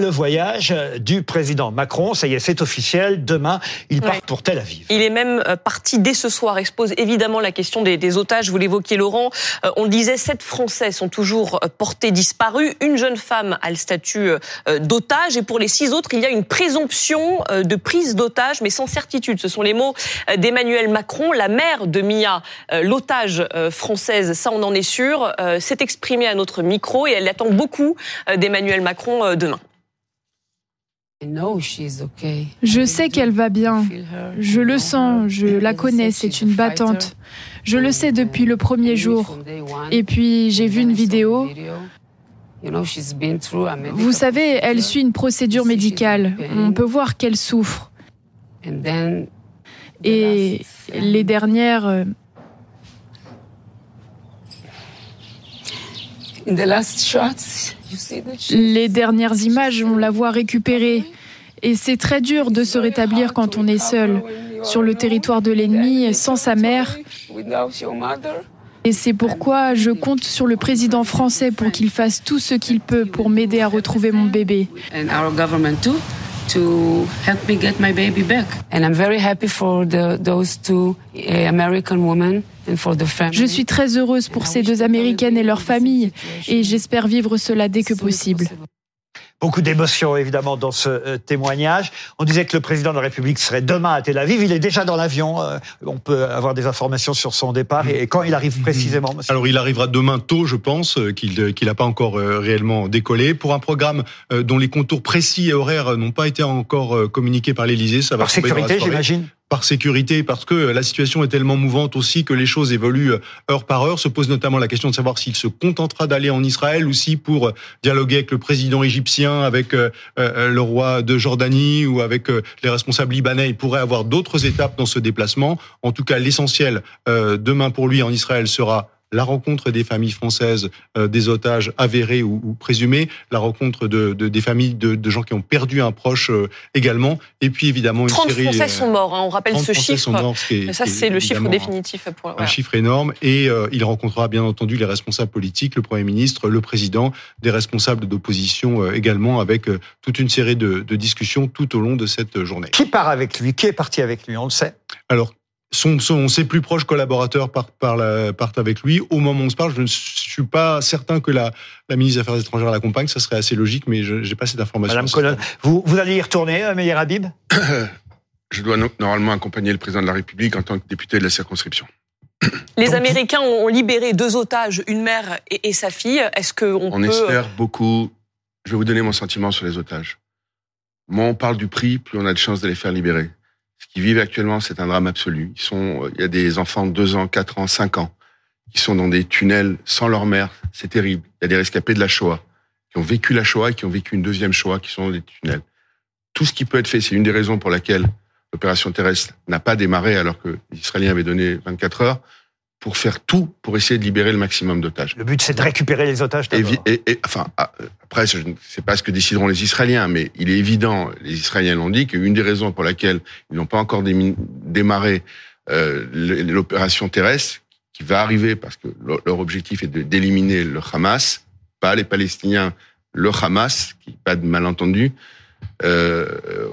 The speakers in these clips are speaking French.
Le voyage du président Macron, ça y est, c'est officiel. Demain, il part pour Tel Aviv. Il est même euh, parti dès ce soir. Expose évidemment la question des, otages. Vous l'évoquiez, Laurent. Euh, on le disait, sept Français sont toujours euh, portés disparus. Une jeune femme a le statut d'otage. Et pour les six autres, il y a une présomption de prise d'otage, mais sans certitude. Ce sont les mots d'Emmanuel Macron. La mère de Mia, l'otage française, ça on en est sûr, s'est exprimée à notre micro et elle attend beaucoup d'Emmanuel Macron demain. Je sais qu'elle va bien. Je le sens, je la connais, c'est une battante. Je le sais depuis le premier jour. Et puis j'ai vu une vidéo. Vous savez, elle suit une procédure médicale. On peut voir qu'elle souffre. Et les dernières... Euh, les dernières images, on la voit récupérée. Et c'est très dur de se rétablir quand on est seul, sur le territoire de l'ennemi, sans sa mère. Et c'est pourquoi je compte sur le président français pour qu'il fasse tout ce qu'il peut pour m'aider à retrouver mon bébé. Je suis très heureuse pour ces deux Américaines et leurs familles et j'espère vivre cela dès que possible. Beaucoup d'émotions, évidemment, dans ce euh, témoignage. On disait que le président de la République serait demain à Tel Aviv. Il est déjà dans l'avion. Euh, on peut avoir des informations sur son départ et, quand il arrive précisément. Monsieur? Alors, il arrivera demain tôt, je pense, euh, qu'il n'a pas encore réellement décollé. Pour un programme dont les contours précis et horaires n'ont pas été encore communiqués par l'Élysée, ça va Par sécurité, j'imagine? Par sécurité, parce que la situation est tellement mouvante aussi que les choses évoluent heure par heure. Se pose notamment la question de savoir s'il se contentera d'aller en Israël ou si pour dialoguer avec le président égyptien, avec euh, le roi de Jordanie ou avec les responsables libanais, il pourrait avoir d'autres étapes dans ce déplacement. En tout cas, l'essentiel demain pour lui en Israël sera la rencontre des familles françaises euh, des otages avérés ou, présumés, la rencontre de, des familles de, gens qui ont perdu un proche euh, également, et puis évidemment une 30 Français euh, sont morts, hein, on rappelle ce chiffre. ça c'est le chiffre définitif. Pour, Un chiffre énorme, et il rencontrera bien entendu les responsables politiques, le Premier ministre, le Président, des responsables d'opposition également, avec toute une série de, de discussions tout au long de cette journée. Qui part avec lui? Qui est parti avec lui? On le sait. Alors, son, ses plus proches collaborateurs partent, partent, avec lui. Au moment où on se parle, je ne suis pas certain que la, ministre des Affaires étrangères l'accompagne. Ça serait assez logique, mais je n'ai pas cette information. Madame Colonne, vous, vous allez y retourner, euh, Meyer Habib Je dois normalement accompagner le président de la République en tant que député de la circonscription. Les Américains ont libéré deux otages, une mère et, sa fille. Est-ce qu'on on espère beaucoup. Je vais vous donner mon sentiment sur les otages. Moins on parle du prix, plus on a de chances de les faire libérer. Ce qu'ils vivent actuellement, c'est un drame absolu. Ils sont, il y a des enfants de 2 ans, 4 ans, 5 ans qui sont dans des tunnels sans leur mère. C'est terrible. Il y a des rescapés de la Shoah qui ont vécu la Shoah et qui ont vécu une deuxième Shoah qui sont dans des tunnels. Tout ce qui peut être fait, c'est une des raisons pour laquelle l'opération terrestre n'a pas démarré alors que les Israéliens avaient donné 24 heures pour faire tout pour essayer de libérer le maximum d'otages. Le but, c'est de récupérer les otages. Et, et, enfin, ah, après, je ne sais pas ce que décideront les Israéliens, mais il est évident, les Israéliens l'ont dit, qu'une des raisons pour laquelle ils n'ont pas encore démarré euh, l'opération terrestre, qui va arriver parce que leur objectif est d'éliminer le Hamas, pas les Palestiniens, le Hamas, qui pas de malentendu, euh,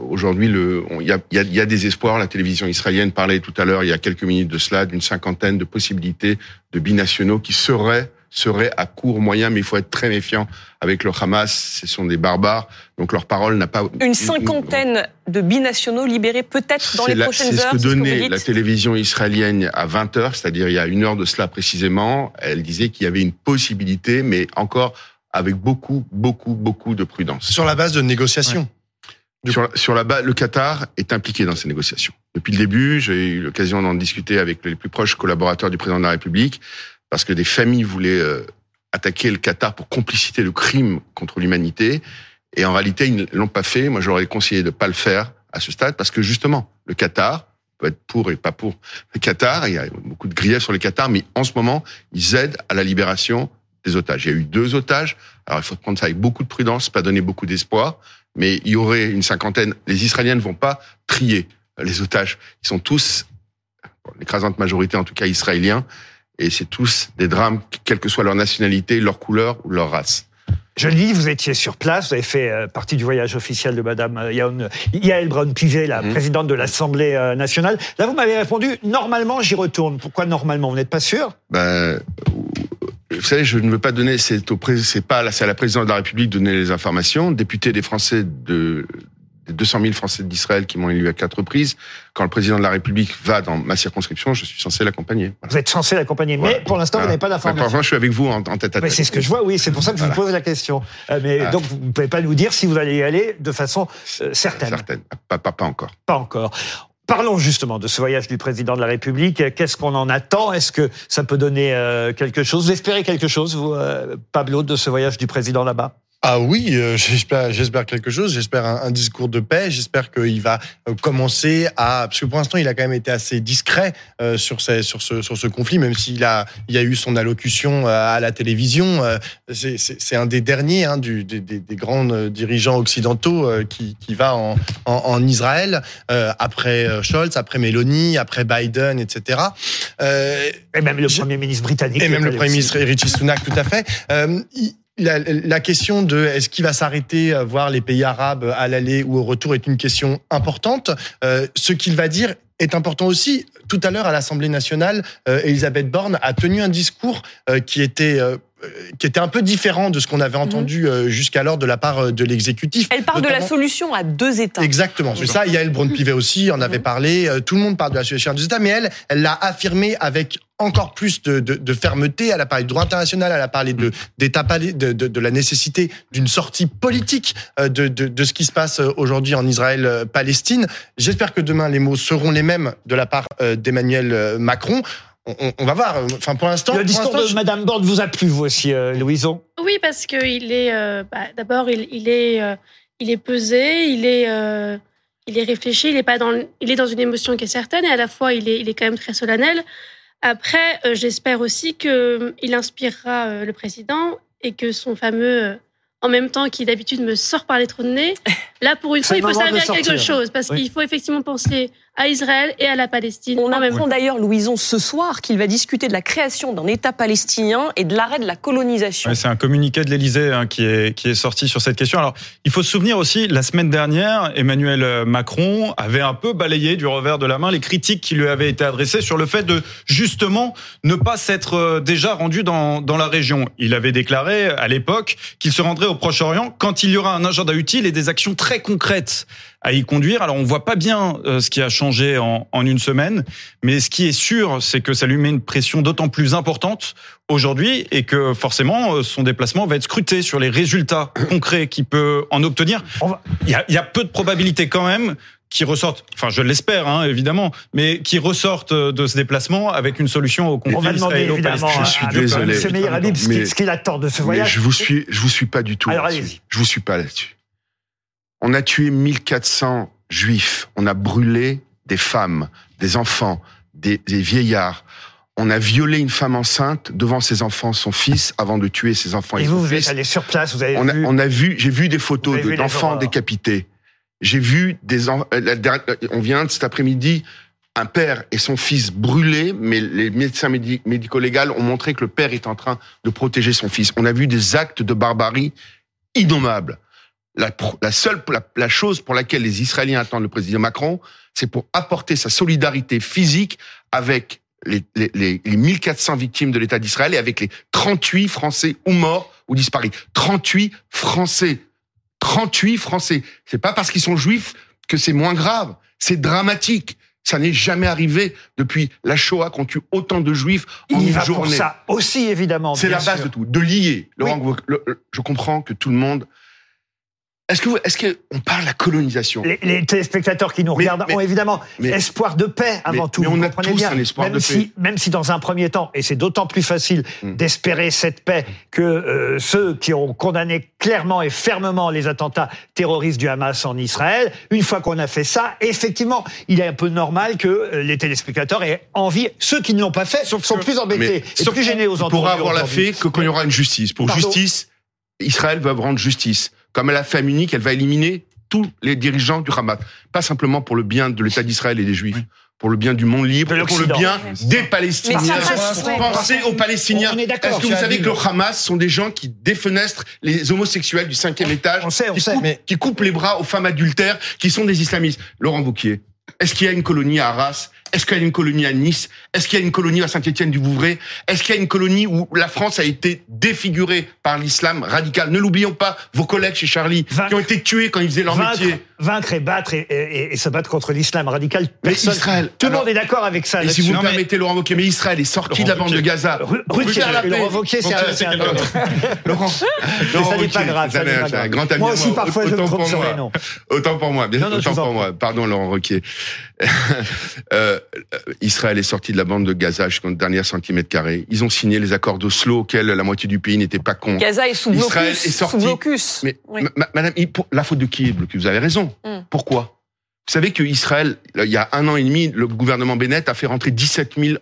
Aujourd'hui, il y a, y, a, y a, des espoirs. La télévision israélienne parlait tout à l'heure, il y a quelques minutes de cela, d'une cinquantaine de possibilités de binationaux qui seraient seraient à court, moyen, mais il faut être très méfiant avec le Hamas. Ce sont des barbares, donc leur parole n'a pas... Une cinquantaine de binationaux libérés peut-être dans les prochaines heures C'est ce que donnait la télévision israélienne à 20 heures, c'est-à-dire il y a une heure de cela précisément. Elle disait qu'il y avait une possibilité, mais encore avec beaucoup, beaucoup, beaucoup de prudence. Sur la base de négociations sur, sur, la base, le Qatar est impliqué dans ces négociations. Depuis le début, j'ai eu l'occasion d'en discuter avec les plus proches collaborateurs du président de la République, parce que des familles voulaient euh, attaquer le Qatar pour complicité de crimes contre l'humanité, et en réalité, ils ne l'ont pas fait. Moi, j'aurais conseillé de ne pas le faire à ce stade, parce que justement, le Qatar peut être pour et pas pour le Qatar. Il y a beaucoup de griefs sur le Qatar, mais en ce moment, ils aident à la libération des otages. Il y a eu deux otages. Alors, il faut prendre ça avec beaucoup de prudence, pas donner beaucoup d'espoir mais il y aurait une cinquantaine. Les Israéliens ne vont pas trier les otages. Ils sont tous, l'écrasante majorité en tout cas israéliens, et c'est tous des drames, quelle que soit leur nationalité, leur couleur ou leur race. Je le dis, vous étiez sur place, vous avez fait euh, partie du voyage officiel de Madame euh, Yael, Braun-Pivet, la Mhm. présidente de l'Assemblée euh, nationale. Là, vous m'avez répondu, normalement, j'y retourne. Pourquoi normalement? Vous n'êtes pas sûr? Ben, vous savez, je ne veux pas donner, c'est au c'est pas, à la présidente de la République de donner les informations. Député des Français de, des 200 000 Français d'Israël qui m'ont élu à quatre reprises. Quand le président de la République va dans ma circonscription, je suis censé l'accompagner. Voilà. Vous êtes censé l'accompagner, Voilà. mais pour l'instant, vous n'avez pas Ben, Pour d'informations. l'instant, je suis avec vous en, en tête à Mais tête. c'est ce que je vois, oui, c'est pour ça que je vous pose la question. Euh, mais Voilà. donc, vous ne pouvez pas nous dire si vous allez y aller de façon euh, certaine. Certaine. Pas, pas, pas encore. Pas encore. Parlons justement de ce voyage du président de la République. Qu'est-ce qu'on en attend? Est-ce que ça peut donner euh, quelque chose? Vous espérez quelque chose, vous, euh, Pablo, de ce voyage du président là-bas? Ah oui, euh, j'espère, j'espère quelque chose. J'espère un, un discours de paix. J'espère qu'il va euh, commencer à, parce que pour l'instant, il a quand même été assez discret euh, sur, ces, sur ce sur ce conflit, même s'il a il y a eu son allocution euh, à la télévision. euh, c'est, un des derniers hein, du, des, des, des grands dirigeants occidentaux euh, qui qui va en en, en Israël euh, après Scholz, après Meloni, après Biden, etc. Euh, Et même le Premier ministre britannique. et même le Premier ministre Richie Sunak, tout à fait. Il- la, la question de est-ce qu'il va s'arrêter à voir les pays arabes à l'aller ou au retour est une question importante. Euh, ce qu'il va dire est important aussi. Tout à l'heure à l'Assemblée nationale, euh, Elisabeth Borne a tenu un discours euh, qui était qui était un peu différent de ce qu'on avait entendu euh, jusqu'alors de la part de l'exécutif. Elle parle de la solution à deux États. Exactement, c'est ça. Yael Braun-Pivet aussi en avait parlé. euh, Tout le monde parle de la situation des États, mais elle, elle l'a affirmé avec encore plus de, de, de fermeté. Elle a parlé du droit international, elle a parlé de, de, de, de la nécessité d'une sortie politique euh, de, de, de ce qui se passe euh, aujourd'hui en Israël-Palestine. J'espère que demain les mots seront les mêmes de la part euh, d'Emmanuel euh, Macron. On, va voir. Enfin, pour l'instant, Le discours de je- Madame Borne vous a plu, vous aussi, euh, Louison? Oui, parce que il est euh, bah, d'abord il, il est euh, il est pesé, il est euh, il est réfléchi, il est pas dans il est dans une émotion qui est certaine et à la fois il est il est quand même très solennel. Après, euh, j'espère aussi que euh, inspirera euh, le président et que son fameux en même temps qui d'habitude me sort par les trous de nez, là pour une fois il faut servir à quelque chose parce Oui. qu'il faut effectivement penser à Israël et à la Palestine On en même apprend d'ailleurs, Louison, ce soir qu'il va discuter de la création d'un État palestinien et de l'arrêt de la colonisation. Ouais, c'est un communiqué de l'Élysée hein, qui, est, qui est sorti sur cette question. Alors, il faut se souvenir aussi, la semaine dernière, Emmanuel Macron avait un peu balayé du revers de la main les critiques qui lui avaient été adressées sur le fait de justement ne pas s'être euh, déjà rendu dans, dans la région. Il avait déclaré à l'époque qu'il se rendrait au Proche-Orient quand il y aura un agenda utile et des actions très concrètes à y conduire. Alors on voit pas bien euh, ce qui a changé en, en une semaine, mais ce qui est sûr, c'est que ça lui met une pression d'autant plus importante aujourd'hui et que forcément euh, son déplacement va être scruté sur les résultats concrets qu'il peut en obtenir. Il y a, il y a peu de probabilités quand même qui ressortent, enfin je l'espère hein, évidemment, mais qui ressortent de ce déplacement avec une solution au conflit On va demander évidemment israélo-palestinien. Je suis à, à désolé. Ce qu'il- Mais- ce qu'il attend de ce Mais voyage. je vous suis, je vous suis pas du tout. Alors, allez-y. Je vous suis pas là-dessus. On a tué 1400 juifs. On a brûlé des femmes, des enfants, des, des vieillards. On a violé une femme enceinte devant ses enfants, son fils, avant de tuer ses enfants et, vous, vous êtes allé sur place, vous avez On a, vu. on a vu, j'ai vu des photos de- d'enfants décapités. J'ai vu des, en- euh, dernière- on vient de cet après-midi, un père et son fils brûlés, mais les médecins médi- médico-légaux ont montré que le père est en train de protéger son fils. On a vu des actes de barbarie innommables. La, seule, la, la chose pour laquelle les Israéliens attendent le président Macron, c'est pour apporter sa solidarité physique avec les, les, les, les 1400 victimes de l'État d'Israël et avec les 38 Français ou morts ou disparus. 38 Français. 38 Français. C'est pas parce qu'ils sont juifs que c'est moins grave. C'est dramatique. Ça n'est jamais arrivé depuis la Shoah qu'on tue autant de juifs en Il une va pour journée. ça aussi, évidemment. C'est la base sûr. de tout. De lier. Laurent, vous- le- le- je comprends que tout le monde. Est-ce que vous- est-ce que on parle de la colonisation Les, les téléspectateurs qui nous Mais- regardent mais- ont évidemment mais- espoir de paix avant tout. mais on vous a tous bien. un espoir même de si, paix. Même si dans un premier temps, et c'est d'autant plus facile Mm. d'espérer cette paix que euh, ceux qui ont condamné clairement et fermement les attentats terroristes du Hamas en Israël, une fois qu'on a fait ça, effectivement, il est un peu normal que euh, les téléspectateurs aient envie. Ceux qui ne l'ont pas fait sont que- plus embêtés et plus gênés aux On pourra avoir la fait que quand il y aura une justice. Pour Pardon justice, Israël va rendre justice. Comme elle a fait unique, elle va éliminer tous les dirigeants du Hamas. Pas simplement pour le bien de l'État d'Israël et des Juifs. Oui. pour le bien du monde libre, pour le bien des Mais Palestiniens. Pensez aux Palestiniens. Est-ce que vous savez que le Hamas sont des gens qui défenestrent les homosexuels du cinquième étage, On sait, on qui, sait, coupent, mais- qui coupent les bras aux femmes adultères, qui sont des islamistes Laurent Wauquiez, est-ce qu'il y a une colonie à Arras Est-ce qu'il y a une colonie à Nice? Est-ce qu'il y a une colonie à Saint-Étienne-du-Vouvray? Est-ce qu'il y a une colonie où la France a été défigurée par l'islam radical? Ne l'oublions pas, vos collègues chez Charlie, Vaincre- qui ont été tués quand ils faisaient leur Vaincre, métier. vaincre et battre et, et- et se battre contre l'islam radical. Mais Personne, Israël, tout le monde est d'accord avec ça. Et si vous me mais- permettez, Laurent Wauquiez, mais Israël est sorti de la bande de Wauquiez. Gaza. Laurent. Wauquiez, c'est un- quelqu'un Laurent, Mais ça n'est pas Wauquiez, grave, Moi aussi, parfois, je me trompe pour sur moi. les noms. Autant pour moi, bien je autant pour moi. Pardon, Laurent Roquier. Euh, Israël est sorti de la bande de Gaza jusqu'au dernier centimètre carré. Ils ont signé les accords d'Oslo auxquels la moitié du pays n'était pas con. Gaza est sous Israël blocus. est sorti. Sous blocus. Mais Oui. ma- Madame, la faute de qui est blocus? Vous avez raison. Mm. Pourquoi? Vous savez que Israël, il y a un an et demi, le gouvernement Bennett a fait rentrer 17 000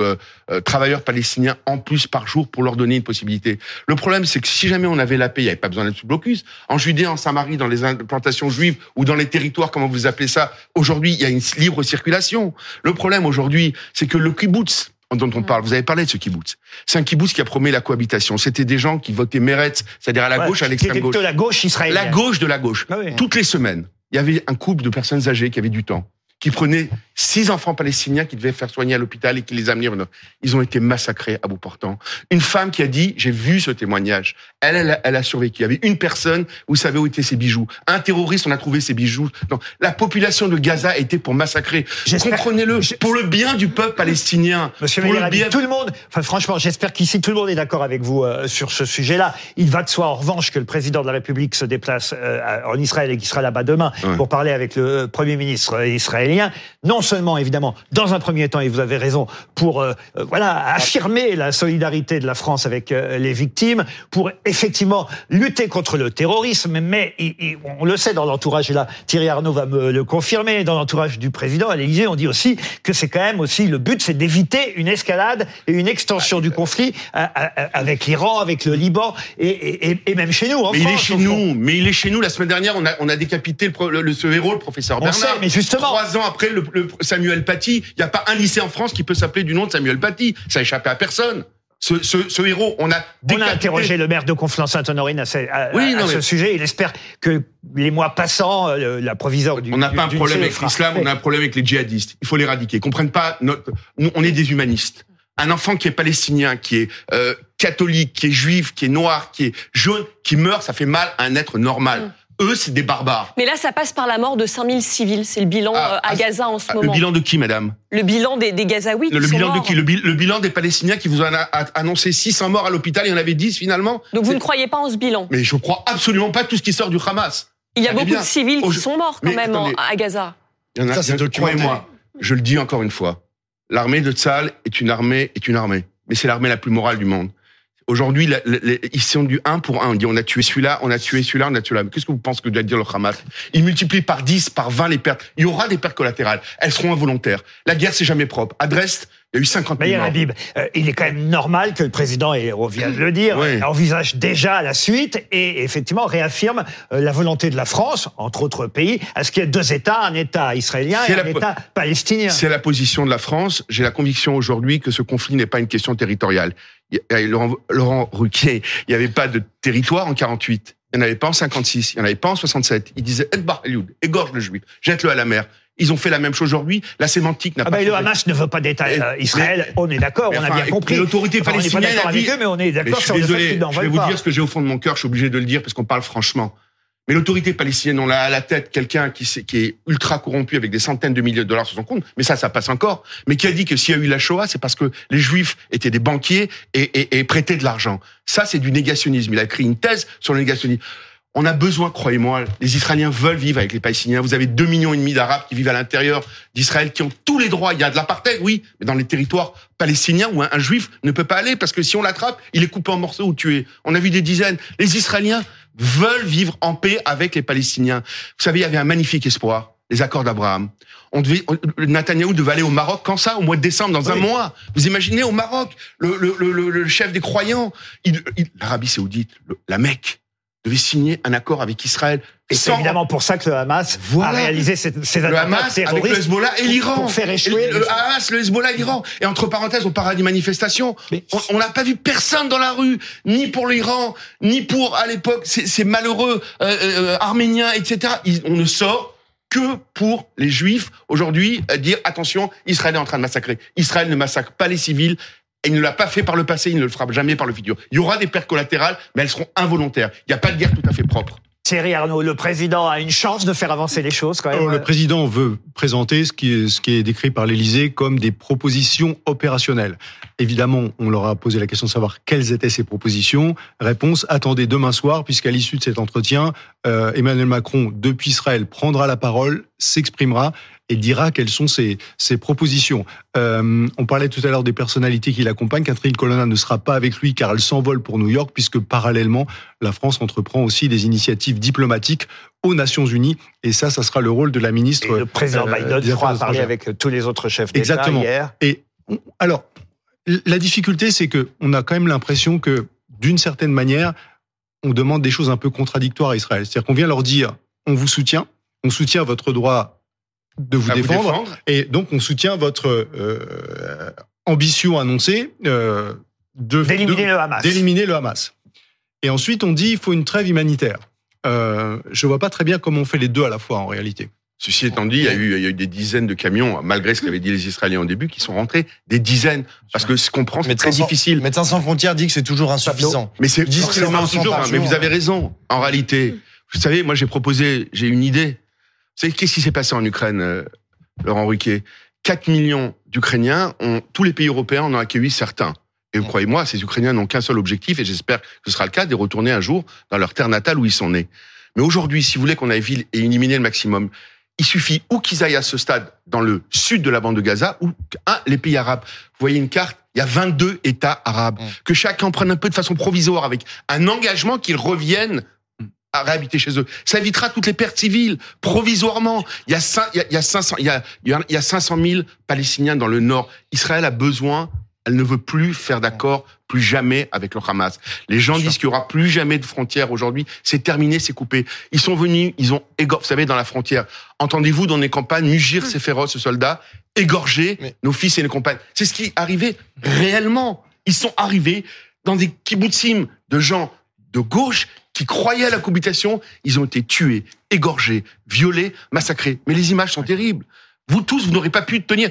euh, euh, travailleurs palestiniens en plus par jour pour leur donner une possibilité. Le problème, c'est que si jamais on avait la paix, il n'y avait pas besoin d'être sous blocus. En Judée, en Samarie, dans les implantations juives ou dans les territoires, comment vous appelez ça, aujourd'hui, il y a une libre circulation. Le problème aujourd'hui, c'est que le kibbutz, dont on parle, vous avez parlé de ce kibbutz. C'est un kibbutz qui a promis la cohabitation. C'était des gens qui votaient Meretz, c'est-à-dire à la Ouais, gauche, à l'extrême gauche. la gauche israélienne. La gauche de la gauche. Ah oui. Toutes les semaines, il y avait un couple de personnes âgées qui avaient du temps, qui prenaient six enfants palestiniens qui devaient faire soigner à l'hôpital et qui les amenaient. Ils ont été massacrés à bout portant. Une femme qui a dit, j'ai vu ce témoignage. Elle, elle, a- elle a survécu. Il y avait une personne, vous savez où étaient ses bijoux. Un terroriste, on a trouvé ses bijoux. Non, la population de Gaza était pour massacrer. Comprenez-le. Pour le bien du peuple palestinien. Monsieur pour le bien tout le monde, enfin franchement, j'espère qu'ici tout le monde est d'accord avec vous euh, sur ce sujet-là. Il va de soi en revanche que le président de la République se déplace euh, en Israël et qu'il sera là-bas demain Ouais. pour parler avec le euh, premier ministre euh, israélien. Non seulement évidemment, dans un premier temps, et vous avez raison, pour euh, euh, voilà affirmer la solidarité de la France avec euh, les victimes, pour effectivement lutter contre le terrorisme. Mais on le sait dans l'entourage, et là Thierry Arnaud va me le confirmer, dans l'entourage du président à l'Élysée, on dit aussi que c'est quand même aussi le but, c'est d'éviter une escalade et une extension du conflit à- à- à- avec l'Iran, avec le Liban et, et- et- et même chez nous. En Mais il est chez nous. Mais il est chez nous. La semaine dernière, on a, on a décapité le- le- ce héros, le professeur On Bernard. sait, mais justement- Trois ans après le, le Samuel Paty, il n'y a pas un lycée en France qui peut s'appeler du nom de Samuel Paty. Ça a échappé à personne. Ce, ce, ce héros, on a On a interrogé le maire de Conflans-Sainte-Honorine à, ce, à- Oui, à non, ce mais- sujet. Il espère que les mois passants, euh, la proviseure du On n'a du- pas un problème avec l'islam, on a un problème avec les djihadistes. Il faut l'éradiquer. Ils comprennent pas notre, nous, on est des humanistes. Un enfant qui est palestinien, qui est euh, catholique, qui est juif, qui est noir, qui est jaune, qui meurt, ça fait mal à un être normal. Eux, c'est des barbares. Mais là, ça passe par la mort de 5000 civils. C'est le bilan Ah, euh, à ah, Gaza en ce Ah, Le moment. bilan de qui, madame? Le bilan des, des Gazaouis Le, qui le sont bilan de qui? Le, bi- le bilan des Palestiniens qui vous en a annoncé 600 morts à l'hôpital, il y en avait 10 finalement? Donc vous ne croyez pas en ce bilan? Mais je crois absolument pas tout ce qui sort du Hamas. Il y a beaucoup bien. de civils Oh, qui sont morts quand Mais même en- à Gaza. Il y en a, Ça, c'est croyez-moi, je le dis encore une fois. L'armée de Tzal est une armée, est une armée. Mais c'est l'armée la plus morale du monde. Aujourd'hui, ils sont du 1 pour 1. On dit on a tué celui-là, on a tué celui-là, on a tué là. Qu'est-ce que vous pensez que doit dire le Hamas? Ils multiplient par 10, par 20 les pertes. Il y aura des pertes collatérales. Elles seront involontaires. La guerre, c'est jamais propre. À Dresde, il y a eu 50 000 Meyer morts. Habib, euh, il est quand même normal que le président, et on vient de le dire, Oui. envisage déjà la suite et effectivement réaffirme euh, la volonté de la France, entre autres pays, à ce qu'il y ait deux États, un État israélien et un État palestinien. C'est la position de la France. J'ai la conviction aujourd'hui que ce conflit n'est pas une question territoriale. Laurent, Laurent Ruquier, il n'y avait pas de territoire en 48. Il n'y en avait pas en 56. Il n'y en avait pas en 67. Il disait Edbar Elioud, égorge le juif, jette-le à la mer. Ils ont fait la même chose aujourd'hui. La sémantique n'a Ah pas ben, le. Hamas ne veut pas d'État euh, Israël, mais- on est d'accord, on a bien compris. l'autorité Enfin, on pas palestinienne a dit- avec eux, mais on est d'accord sur suis le fait désolé, qu'ils n'en je vais vous dire ce que j'ai au fond de mon cœur. Je suis obligé de le dire parce qu'on parle franchement. Mais l'autorité palestinienne, on a à la tête quelqu'un qui, est ultra corrompu avec des centaines de milliers de dollars sur son compte. Mais ça, ça passe encore. Mais qui a dit que s'il y a eu la Shoah, c'est parce que les Juifs étaient des banquiers et prêtaient de l'argent. Ça, c'est du négationnisme. Il a écrit une thèse sur le négationnisme. On a besoin, croyez-moi, les Israéliens veulent vivre avec les Palestiniens. Vous avez deux millions et demi d'Arabes qui vivent à l'intérieur d'Israël, qui ont tous les droits. Il y a de l'apartheid, oui, mais dans les territoires palestiniens où un, un Juif ne peut pas aller parce que si on l'attrape, il est coupé en morceaux ou tué. On a vu des dizaines. Les Israéliens veulent vivre en paix avec les Palestiniens. Vous savez, il y avait un magnifique espoir, les accords d'Abraham. On devait, on- Netanyahou devait aller au Maroc quand ça, au mois de décembre, dans un mois. Vous imaginez au Maroc, le, le, le, le- chef des croyants, l'Arabie Saoudite, la Mecque, devait signer un accord avec Israël. Et c'est évidemment pour ça que le Hamas Voilà. a réalisé ces, ces le Hamas avec le. Hezbollah et l'Iran. Pour faire échouer. Le Hamas, le Hezbollah et l'Iran. Et entre parenthèses, on parle des manifestations. Mais- On- n'a pas vu personne dans la rue, ni pour l'Iran, ni pour, à l'époque, ces, malheureux euh, euh, Arméniens, etc. Ils- on ne sort que pour les Juifs, aujourd'hui, dire, attention, Israël est en train de massacrer. Israël ne massacre pas les civils. Et il ne l'a pas fait par le passé, il ne le fera jamais par le futur. Il y aura des pertes collatérales, mais elles seront involontaires. Il n'y a pas de guerre tout à fait propre. Thierry Arnaud, le président a une chance de faire avancer les choses quand même. Alors, le président veut présenter ce qui est, ce qui est décrit par l'Élysée comme des propositions opérationnelles. Évidemment, on leur a posé la question de savoir quelles étaient ces propositions. Réponse attendez demain soir, puisqu'à l'issue de cet entretien, euh, Emmanuel Macron, depuis Israël, prendra la parole, s'exprimera et dira quelles sont ses, ses propositions. Euh, on parlait tout à l'heure des personnalités qui l'accompagnent. Catherine Colonna ne sera pas avec lui car elle s'envole pour New York, puisque parallèlement, la France entreprend aussi des initiatives diplomatiques aux Nations Unies. Et ça, ça sera le rôle de la ministre. Et le président euh, Biden, je crois, a parlé avec tous les autres chefs d'État Exactement. hier. Et alors, la difficulté, c'est que on a quand même l'impression que, d'une certaine manière, on demande des choses un peu contradictoires à Israël. C'est-à-dire qu'on vient leur dire, on vous soutient, on soutient votre droit de vous défendre, et donc on soutient votre euh, ambition annoncée euh, de D'éliminer le Hamas. d'éliminer le Hamas. Et ensuite, on dit il faut une trêve humanitaire. Euh, je vois pas très bien comment on fait les deux à la fois en réalité. Ceci étant dit, il y, a eu, il y a eu des dizaines de camions, malgré ce qu'avaient dit les Israéliens au début, qui sont rentrés. Des dizaines. Parce que ce qu'on prend, c'est très sans- difficile. Médecins sans frontières dit que c'est toujours insuffisant. Mais c'est toujours. hein, Mais vous avez raison. En réalité, vous savez, moi j'ai proposé, j'ai une idée. Vous savez, qu'est-ce qui s'est passé en Ukraine, euh, Laurent Ruquier? 4 millions d'Ukrainiens, ont, tous les pays européens en ont accueilli certains. Et vous croyez-moi, ces Ukrainiens n'ont qu'un seul objectif, et j'espère que ce sera le cas, de retourner un jour dans leur terre natale où ils sont nés. Mais aujourd'hui, si vous voulez qu'on aille vite et éliminer le maximum, il suffit ou qu'ils aillent à ce stade dans le sud de la bande de Gaza ou un, les pays arabes. Vous voyez une carte, il y a 22 États arabes. Que chacun prenne un peu de façon provisoire avec un engagement qu'ils reviennent à réhabiter chez eux. Ça évitera toutes les pertes civiles provisoirement. Il y a, cin- il y a, il y a 500, il y a, il y a- il y a 500 000 Palestiniens dans le nord. Israël a besoin. Elle ne veut plus faire d'accord, plus jamais avec le Hamas. Les gens disent qu'il y aura plus jamais de frontières aujourd'hui. C'est terminé, c'est coupé. Ils sont venus, ils ont égorgé, vous savez, dans la frontière. Entendez-vous dans les campagnes mugir ces féroces soldats, égorger Mais- nos fils et nos compagnes. C'est ce qui est arrivé réellement. Ils sont arrivés dans des kibbutzim de gens de gauche qui croyaient à la cohabitation. Ils ont été tués, égorgés, violés, massacrés. Mais les images sont terribles. Vous tous, vous n'aurez pas pu tenir.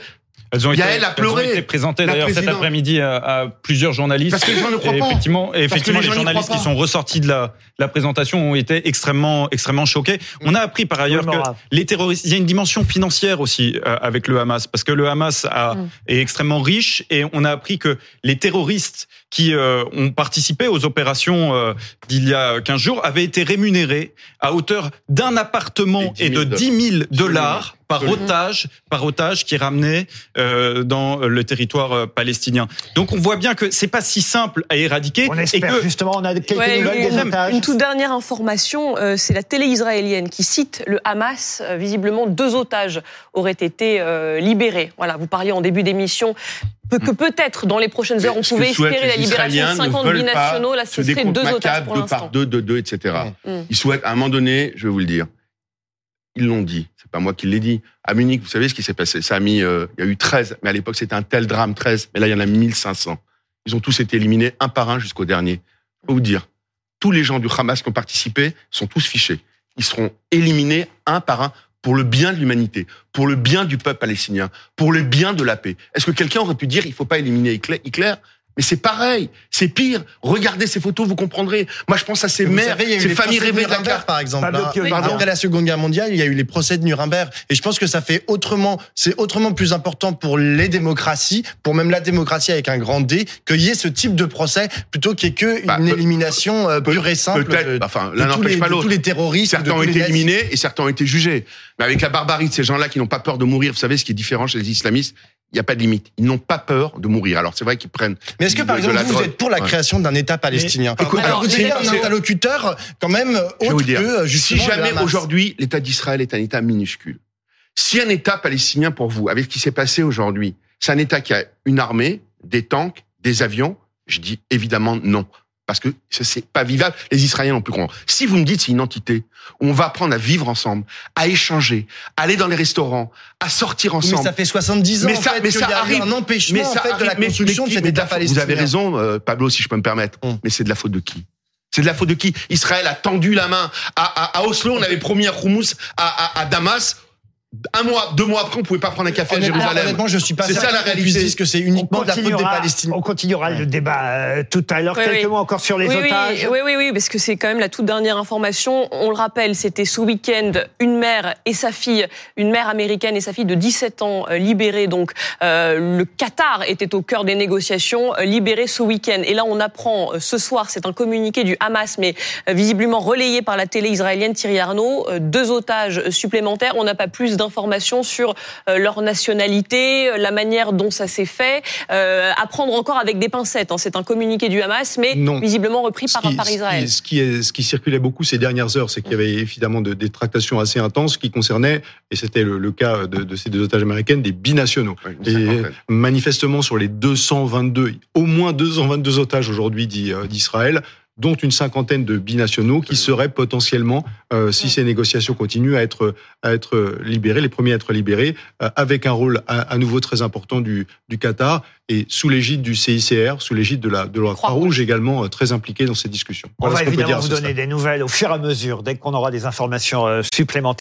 Elles ont été, Yael a elles ont été présentées d'ailleurs cet après-midi à, à plusieurs journalistes. Parce que les gens ne croient et pas. Effectivement, et effectivement les journalistes qui sont ressortis de la, présentation ont été extrêmement, extrêmement choqués. On a appris par ailleurs Oui, que les terroristes, il y a une dimension financière aussi euh, avec le Hamas, parce que le Hamas a, Mm. est extrêmement riche et on a appris que les terroristes qui euh, ont participé aux opérations euh, d'il y a 15 jours avaient été rémunérés à hauteur d'un appartement Et et 10 de 000 10 000 dollars par otage, par otage qui est ramené euh, dans le territoire euh, palestinien. Donc on voit bien que c'est pas si simple à éradiquer On et espère que justement, on a quelques Ouais, nouvelles des une, otages. une toute dernière information, euh, c'est la télé israélienne qui cite le Hamas. Euh, visiblement, deux otages auraient été euh, libérés. Voilà, vous parliez en début d'émission que peut-être dans les prochaines heures, on pouvait espérer la libération de Israéliens ne 50 veulent pas binationaux. Là, ce serait deux otages pour deux l'instant. par deux, deux, deux, etc. Mm. Ils souhaitent, à un moment donné, je vais vous le dire, ils l'ont dit, c'est pas moi qui l'ai dit. À Munich, vous savez ce qui s'est passé? Ça a mis, euh, il y a eu 13, mais à l'époque c'était un tel drame, 13, mais là il y en a 1500. Ils ont tous été éliminés, un par un jusqu'au dernier. Je peux vous dire, tous les gens du Hamas qui ont participé sont tous fichés. Ils seront éliminés un par un pour le bien de l'humanité, pour le bien du peuple palestinien, pour le bien de la paix. Est-ce que quelqu'un aurait pu dire il faut pas éliminer Hitler mais c'est pareil, c'est pire. Regardez ces photos, vous comprendrez. Moi, je pense à ces mères, savez, il y a eu ces les familles procès de rêvées de la par exemple. Pardon. pardon. Après la Seconde Guerre mondiale, il y a eu les procès de Nuremberg. Et je pense que ça fait autrement, c'est autrement plus important pour les démocraties, pour même la démocratie avec un grand D, qu'il y ait ce type de procès plutôt qu'il n'y ait que Bah, une peut- élimination pure et simple Peut-être, de, bah, enfin, l'un tous n'empêche les, pas de tous l'autre. les terroristes. Certains ont été éliminés et certains ont été jugés. Mais avec la barbarie de ces gens-là qui n'ont pas peur de mourir, vous savez, ce qui est différent chez les islamistes, il n'y a pas de limite. Ils n'ont pas peur de mourir. Alors c'est vrai qu'ils prennent. Mais est-ce que par de- exemple vous, drogue. êtes pour la Ouais. création d'un État palestinien? Écoute, Alors, vous c'est- avez un interlocuteur quand même autre vous dire, que si jamais aujourd'hui l'État d'Israël est un État minuscule, si un État palestinien pour vous, avec ce qui s'est passé aujourd'hui, c'est un État qui a une armée, des tanks, des avions, je dis évidemment non. Parce que c'est pas vivable. Les Israéliens n'ont plus compris. Si vous me dites c'est une entité, on va apprendre à vivre ensemble, à échanger, à aller dans les restaurants, à sortir ensemble. Mais ça fait 70 ans mais ça, en fait, mais qu'il ça y a eu arrive, un empêchement mais ça en fait, de la arrive- mais- construction mais de qui- cet mais État Vous avez raison, euh, Pablo, si je peux me permettre. Hum. Mais c'est de la faute de qui? C'est de la faute de qui? Israël a tendu la main à, à, à Oslo, on avait promis un houmous à, à, à Damas. Un mois, deux mois après, on pouvait pas prendre un café à Jérusalem. honnêtement, je suis pas C'est ça la réalité. que c'est uniquement de la faute des continuera, Palestiniens. on continuera le débat euh, tout à l'heure. Oui, Quelques oui. mots encore sur les oui, otages. Oui, oui, oui, parce que c'est quand même la toute dernière information. On le rappelle, c'était ce week-end une mère et sa fille, une mère américaine et sa fille de 17 ans euh, libérées. Donc euh, le Qatar était au cœur des négociations, euh, libérées ce week-end. Et là, on apprend euh, ce soir, c'est un communiqué du Hamas, mais euh, visiblement relayé par la télé israélienne Thierry Arnaud, euh, deux otages supplémentaires. On n'a pas plus d'informations sur euh, leur nationalité, euh, la manière dont ça s'est fait. Euh, à prendre encore avec des pincettes. hein. C'est un communiqué du Hamas, mais Non. visiblement repris Ce par, qui- par Israël. Ce qui, ce qui est- ce qui circulait beaucoup ces dernières heures, c'est qu'il y avait évidemment de- des tractations assez intenses qui concernaient, et c'était le, le cas de, de ces deux otages américaines, des binationaux. Et manifestement, sur les 222, au moins 222 otages aujourd'hui euh, d'Israël, dont une cinquantaine de binationaux qui seraient potentiellement, euh, si ces négociations continuent, à être, à être libérés, les premiers à être libérés, euh, avec un rôle à, à nouveau très important du, du Qatar et sous l'égide du CICR, sous l'égide de la, de la Croix-Rouge également euh, très impliquée dans ces discussions. On Voilà va ce évidemment vous donner stade. des nouvelles au fur et à mesure, dès qu'on aura des informations euh, supplémentaires.